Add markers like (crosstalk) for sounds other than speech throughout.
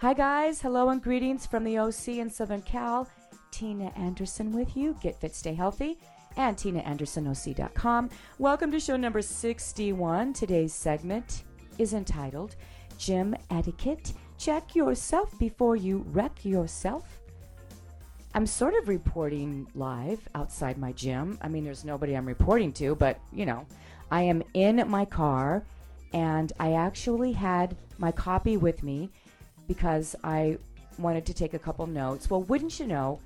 Hi, guys. Hello and greetings from the OC in Southern Cal. Tina Anderson with you. Get fit, stay healthy. And TinaAndersonOC.com. Welcome to show number 61. Today's segment is entitled Gym Etiquette. Check yourself before you wreck yourself. I'm sort of reporting live outside my gym. I mean, there's nobody I'm reporting to, but you know, I am in my car and I actually had my copy with me because I wanted to take a couple notes. Well, wouldn't you know,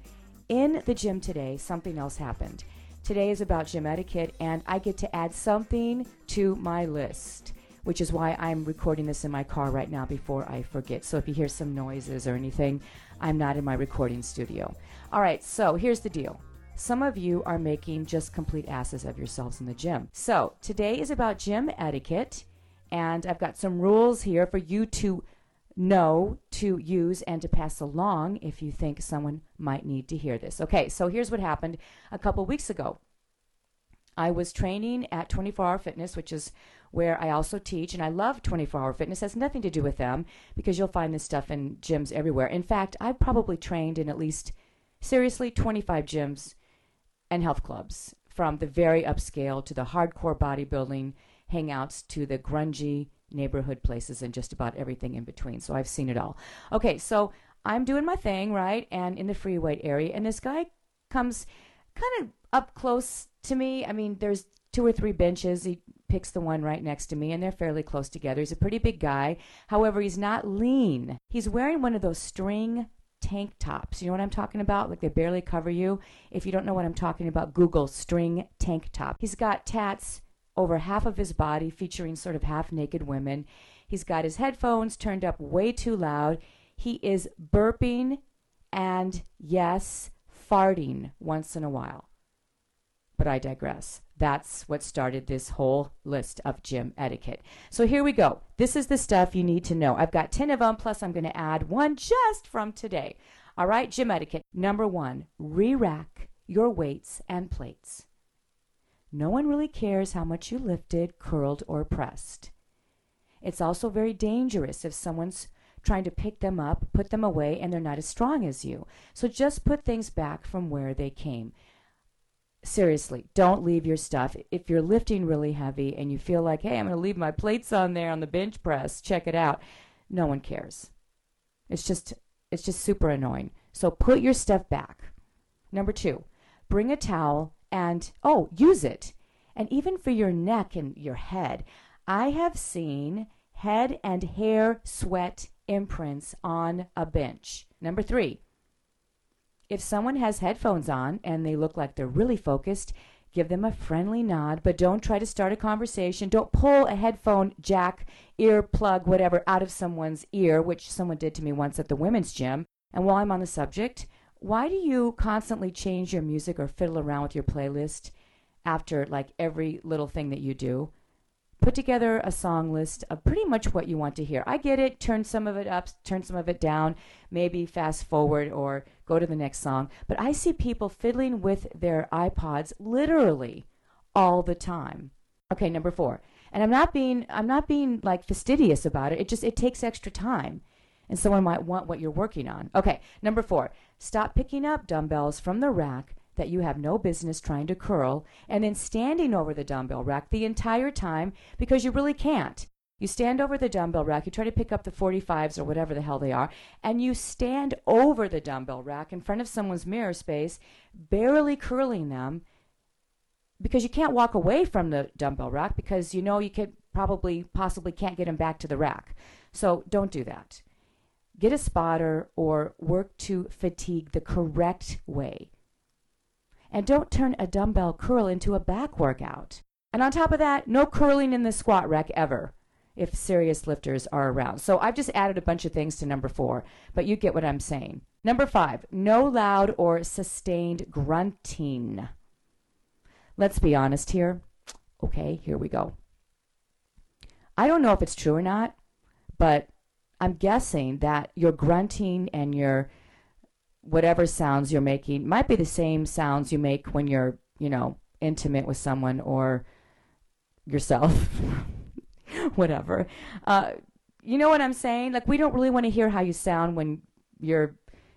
in the gym today, something else happened. Today is about gym etiquette, and I get to add something to my list, which is why I'm recording this in my car right now before I forget. So if you hear some noises or anything, I'm not in my recording studio. All right, so here's the deal. Some of you are making just complete asses of yourselves in the gym. So today is about gym etiquette, and I've got some rules here for you to know to use and to pass along if you think someone might need to hear this. Okay, so here's what happened a couple weeks ago. I was training at 24 Hour Fitness, which is where I also teach, and I love 24 Hour Fitness. It has nothing to do with them because you'll find this stuff in gyms everywhere. In fact, I've probably trained in at least, seriously, 25 gyms and health clubs, from the very upscale to the hardcore bodybuilding hangouts to the grungy neighborhood places and just about everything in between. So I've seen it all. Okay, so I'm doing my thing, right? And in the free area, and this guy comes kind of up close to me. I mean, there's two or three benches. He picks the one right next to me, and they're fairly close together. He's a pretty big guy. However, he's not lean. He's wearing one of those string tank tops. You know what I'm talking about? Like they barely cover you. If you don't know what I'm talking about, Google string tank top. He's got tats over half of his body featuring sort of half naked women. He's got his headphones turned up way too loud. He is burping and, yes, farting once in a while. But I digress. That's what started this whole list of gym etiquette. So here we go. This is the stuff you need to know. I've got 10 of them, plus I'm going to add one just from today. All right, gym etiquette. Number one, re rack your weights and plates. No one really cares how much you lifted, curled, or pressed. It's also very dangerous if someone's trying to pick them up, put them away, and they're not as strong as you. So just put things back from where they came. Seriously, don't leave your stuff. If you're lifting really heavy and you feel like, hey, I'm going to leave my plates on there on the bench press, check it out. No one cares. It's just it's just super annoying. So put your stuff back. Number 2, bring a towel and oh, use it. And even for your neck and your head, I have seen head and hair sweat imprints on a bench. Number three, if someone has headphones on and they look like they're really focused, give them a friendly nod, but don't try to start a conversation. Don't pull a headphone jack, ear plug, whatever, out of someone's ear, which someone did to me once at the women's gym. And while I'm on the subject, why do you constantly change your music or fiddle around with your playlist after like every little thing that you do? Put together a song list of pretty much what you want to hear. I get it. Turn some of it up, turn some of it down, maybe fast forward or go to the next song. But I see people fiddling with their iPods literally all the time. Okay, number 4. And I'm not being I'm not being like fastidious about it. It just it takes extra time and someone might want what you're working on. Okay, number four, stop picking up dumbbells from the rack that you have no business trying to curl and then standing over the dumbbell rack the entire time because you really can't. You stand over the dumbbell rack, you try to pick up the 45s or whatever the hell they are, and you stand over the dumbbell rack in front of someone's mirror space, barely curling them because you can't walk away from the dumbbell rack because you know you could probably possibly can't get them back to the rack. So don't do that get a spotter, or work to fatigue the correct way. And don't turn a dumbbell curl into a back workout. And on top of that, no curling in the squat rack ever if serious lifters are around. So I've just added a bunch of things to number four, but you get what I'm saying. Number five, no loud or sustained grunting. Let's be honest here. Okay, here we go. I don't know if it's true or not, but I'm guessing that your grunting and your whatever sounds you're making might be the same sounds you make when you're, you know, intimate with someone or yourself, (laughs) whatever. Uh, you know what I'm saying? Like we don't really want to hear how you sound when you're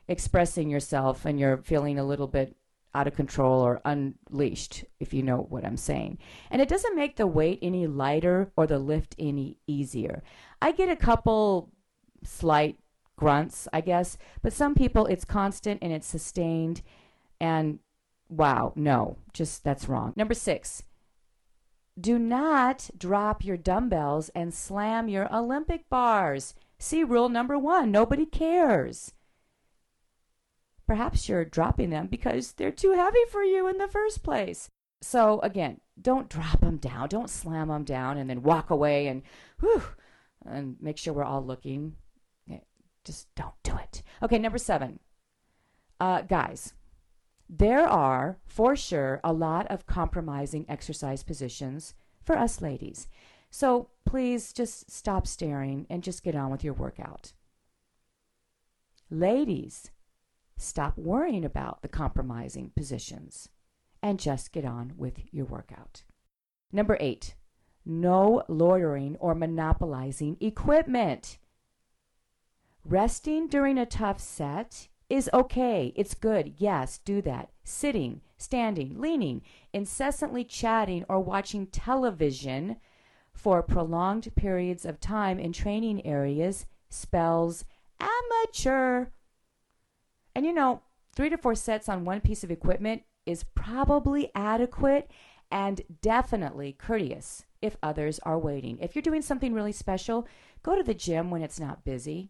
expressing yourself and you're feeling a little bit out of control or unleashed, if you know what I'm saying. And it doesn't make the weight any lighter or the lift any easier. I get a couple slight grunts, I guess, but some people it's constant and it's sustained. And wow, no, just that's wrong. Number six, do not drop your dumbbells and slam your Olympic bars. See rule number one nobody cares. Perhaps you're dropping them because they're too heavy for you in the first place. So, again, don't drop them down. Don't slam them down and then walk away and, whew, and make sure we're all looking. Just don't do it. Okay, number seven. Uh, guys, there are, for sure, a lot of compromising exercise positions for us ladies. So please just stop staring and just get on with your workout. Ladies, stop worrying about the compromising positions and just get on with your workout. Number eight, no loitering or monopolizing equipment. Resting during a tough set is okay. It's good. Yes, do that. Sitting, standing, leaning, incessantly chatting or watching television for prolonged periods of time in training areas spells amateur. And you know, three to four sets on one piece of equipment is probably adequate and definitely courteous if others are waiting. If you're doing something really special, go to the gym when it's not busy.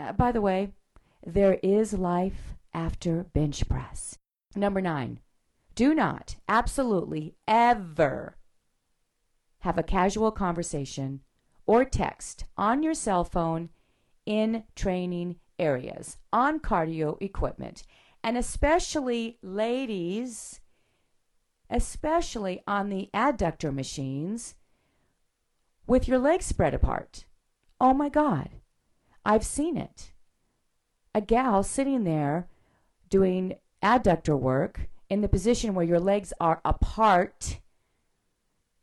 Uh, by the way, there is life after bench press. Number nine, do not absolutely ever have a casual conversation or text on your cell phone in training areas, on cardio equipment, and especially ladies, especially on the adductor machines with your legs spread apart. Oh my God, I've seen it a gal sitting there doing adductor work in the position where your legs are apart,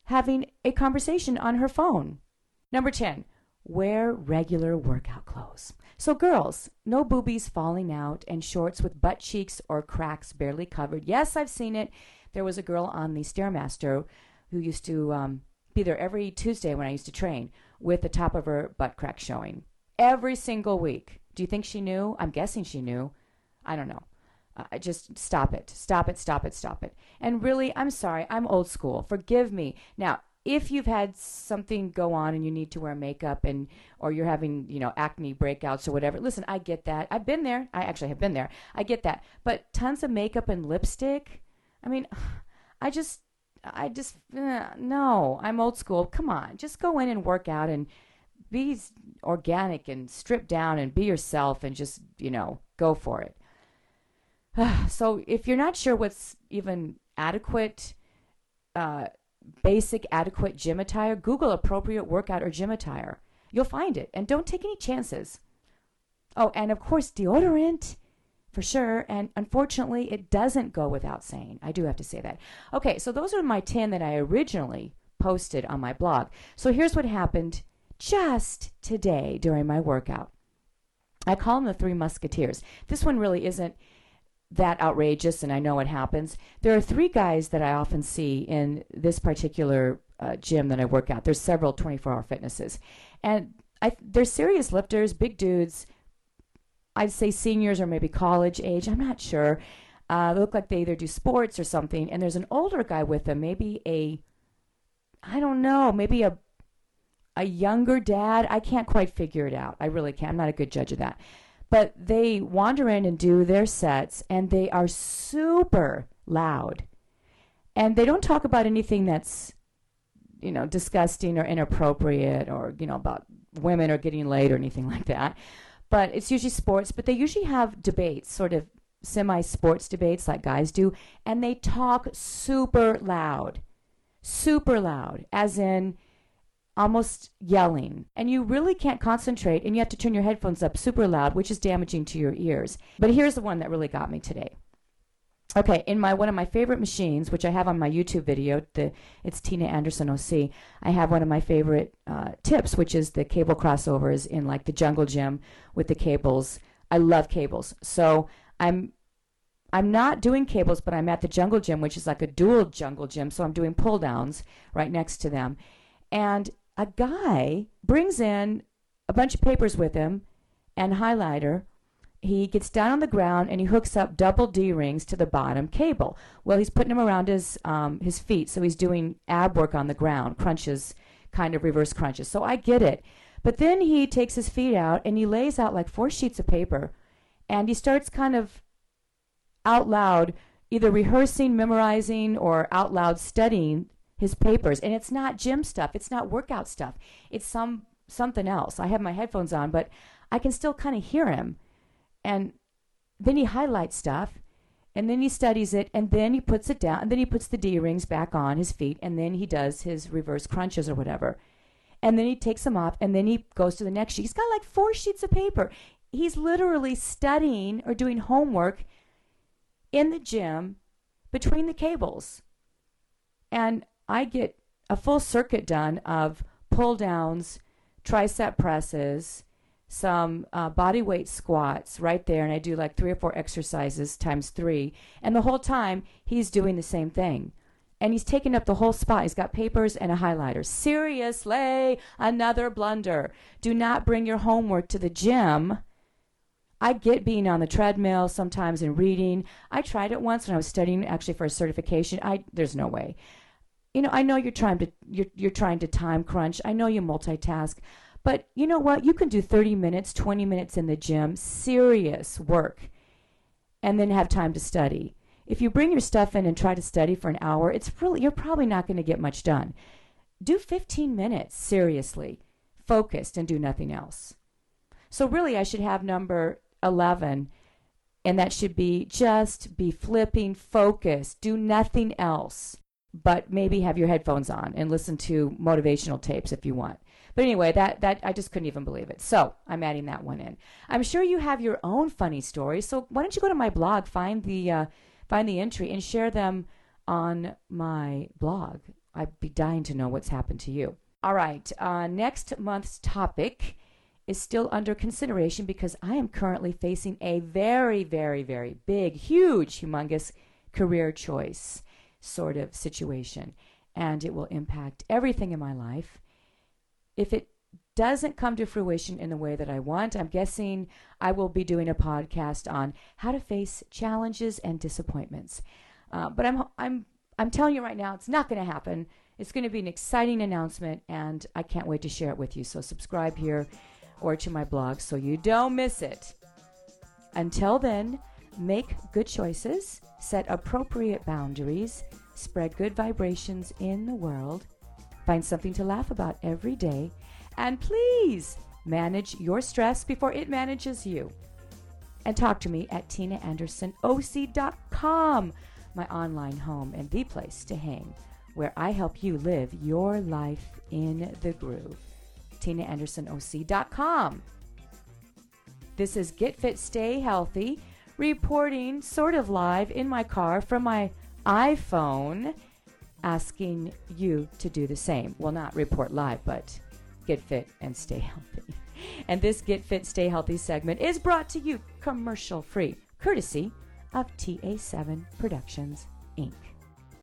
having a conversation on her phone. Number 10, wear regular workout clothes. So, girls, no boobies falling out and shorts with butt cheeks or cracks barely covered. Yes, I've seen it. There was a girl on the Stairmaster who used to um, be there every Tuesday when I used to train with the top of her butt crack showing every single week. Do you think she knew? I'm guessing she knew. I don't know. Uh, just stop it. Stop it. Stop it. Stop it. And really, I'm sorry. I'm old school. Forgive me. Now, if you've had something go on and you need to wear makeup and or you're having you know acne breakouts or whatever listen i get that i've been there i actually have been there i get that but tons of makeup and lipstick i mean (sighs) i just i just uh, no i'm old school come on just go in and work out and be organic and strip down and be yourself and just, you know, go for it. (sighs) so if you're not sure what's even adequate, uh, basic adequate gym attire, Google appropriate workout or gym attire. You'll find it. And don't take any chances. Oh, and of course, deodorant for sure. And unfortunately, it doesn't go without saying. I do have to say that. Okay, so those are my 10 that I originally posted on my blog. So here's what happened just today during my workout. I call them the Three Musketeers. This one really isn't that outrageous, and I know it happens. There are three guys that I often see in this particular uh, gym that I work at. There's several 24 hour fitnesses. And I, they're serious lifters, big dudes. I'd say seniors or maybe college age. I'm not sure. Uh, they look like they either do sports or something. And there's an older guy with them, maybe a, I don't know, maybe a a younger dad. I can't quite figure it out. I really can't. I'm not a good judge of that. But they wander in and do their sets, and they are super loud. And they don't talk about anything that's, you know, disgusting or inappropriate or, you know, about women or getting laid or anything like that. But it's usually sports, but they usually have debates, sort of semi sports debates like guys do, and they talk super loud. Super loud, as in, almost yelling, and you really can't concentrate, and you have to turn your headphones up super loud, which is damaging to your ears. But here's the one that really got me today. Okay, in my one of my favorite machines, which I have on my YouTube video, the it's Tina Anderson OC. I have one of my favorite uh, tips, which is the cable crossovers in like the jungle gym with the cables. I love cables, so I'm I'm not doing cables, but I'm at the jungle gym, which is like a dual jungle gym. So I'm doing pull downs right next to them, and a guy brings in a bunch of papers with him and highlighter he gets down on the ground and he hooks up double D rings to the bottom cable. Well, he's putting them around his um, his feet, so he's doing ab work on the ground, crunches, kind of reverse crunches. So I get it. But then he takes his feet out and he lays out like four sheets of paper, and he starts kind of out loud, either rehearsing, memorizing, or out loud studying his papers. And it's not gym stuff. It's not workout stuff. It's some something else. I have my headphones on, but I can still kind of hear him and then he highlights stuff and then he studies it and then he puts it down and then he puts the D rings back on his feet and then he does his reverse crunches or whatever. And then he takes them off and then he goes to the next sheet. He's got like four sheets of paper. He's literally studying or doing homework in the gym between the cables. And I get a full circuit done of pull downs, tricep presses, some uh, body weight squats right there, and I do like three or four exercises times three. And the whole time, he's doing the same thing. And he's taking up the whole spot. He's got papers and a highlighter. Seriously, another blunder. Do not bring your homework to the gym. I get being on the treadmill sometimes and reading. I tried it once when I was studying actually for a certification. I there's no way. You know, I know you're trying to you're you're trying to time crunch. I know you multitask. But you know what? You can do 30 minutes, 20 minutes in the gym, serious work, and then have time to study. If you bring your stuff in and try to study for an hour, it's really you're probably not going to get much done. Do 15 minutes seriously, focused and do nothing else. So really I should have number 11 and that should be just be flipping focused, do nothing else but maybe have your headphones on and listen to motivational tapes if you want. But anyway, that that I just couldn't even believe it. So I'm adding that one in. I'm sure you have your own funny stories. So why don't you go to my blog, find the uh, find the entry, and share them on my blog. I'd be dying to know what's happened to you. All right, uh, next month's topic is still under consideration because I am currently facing a very, very, very big, huge, humongous career choice sort of situation. And it will impact everything in my life if it doesn't come to fruition in the way that I want, I'm guessing I will be doing a podcast on how to face challenges and disappointments. Uh, but I'm I'm I'm telling you right now, it's not going to happen. It's going to be an exciting announcement, and I can't wait to share it with you. So subscribe here or to my blog so you don't miss it. Until then, make good choices, set appropriate boundaries, spread good vibrations in the world Find something to laugh about every day. And please manage your stress before it manages you. And talk to me at tinaandersonoc.com, my online home and the place to hang, where I help you live your life in the groove. tinaandersonoc.com. This is Get Fit Stay Healthy, reporting sort of live in my car from my iPhone asking you to do the same. Well, not report live, but get fit and stay healthy. (laughs) And this Get Fit, Stay Healthy segment is brought to you commercial free, courtesy of TA7 Productions, Inc.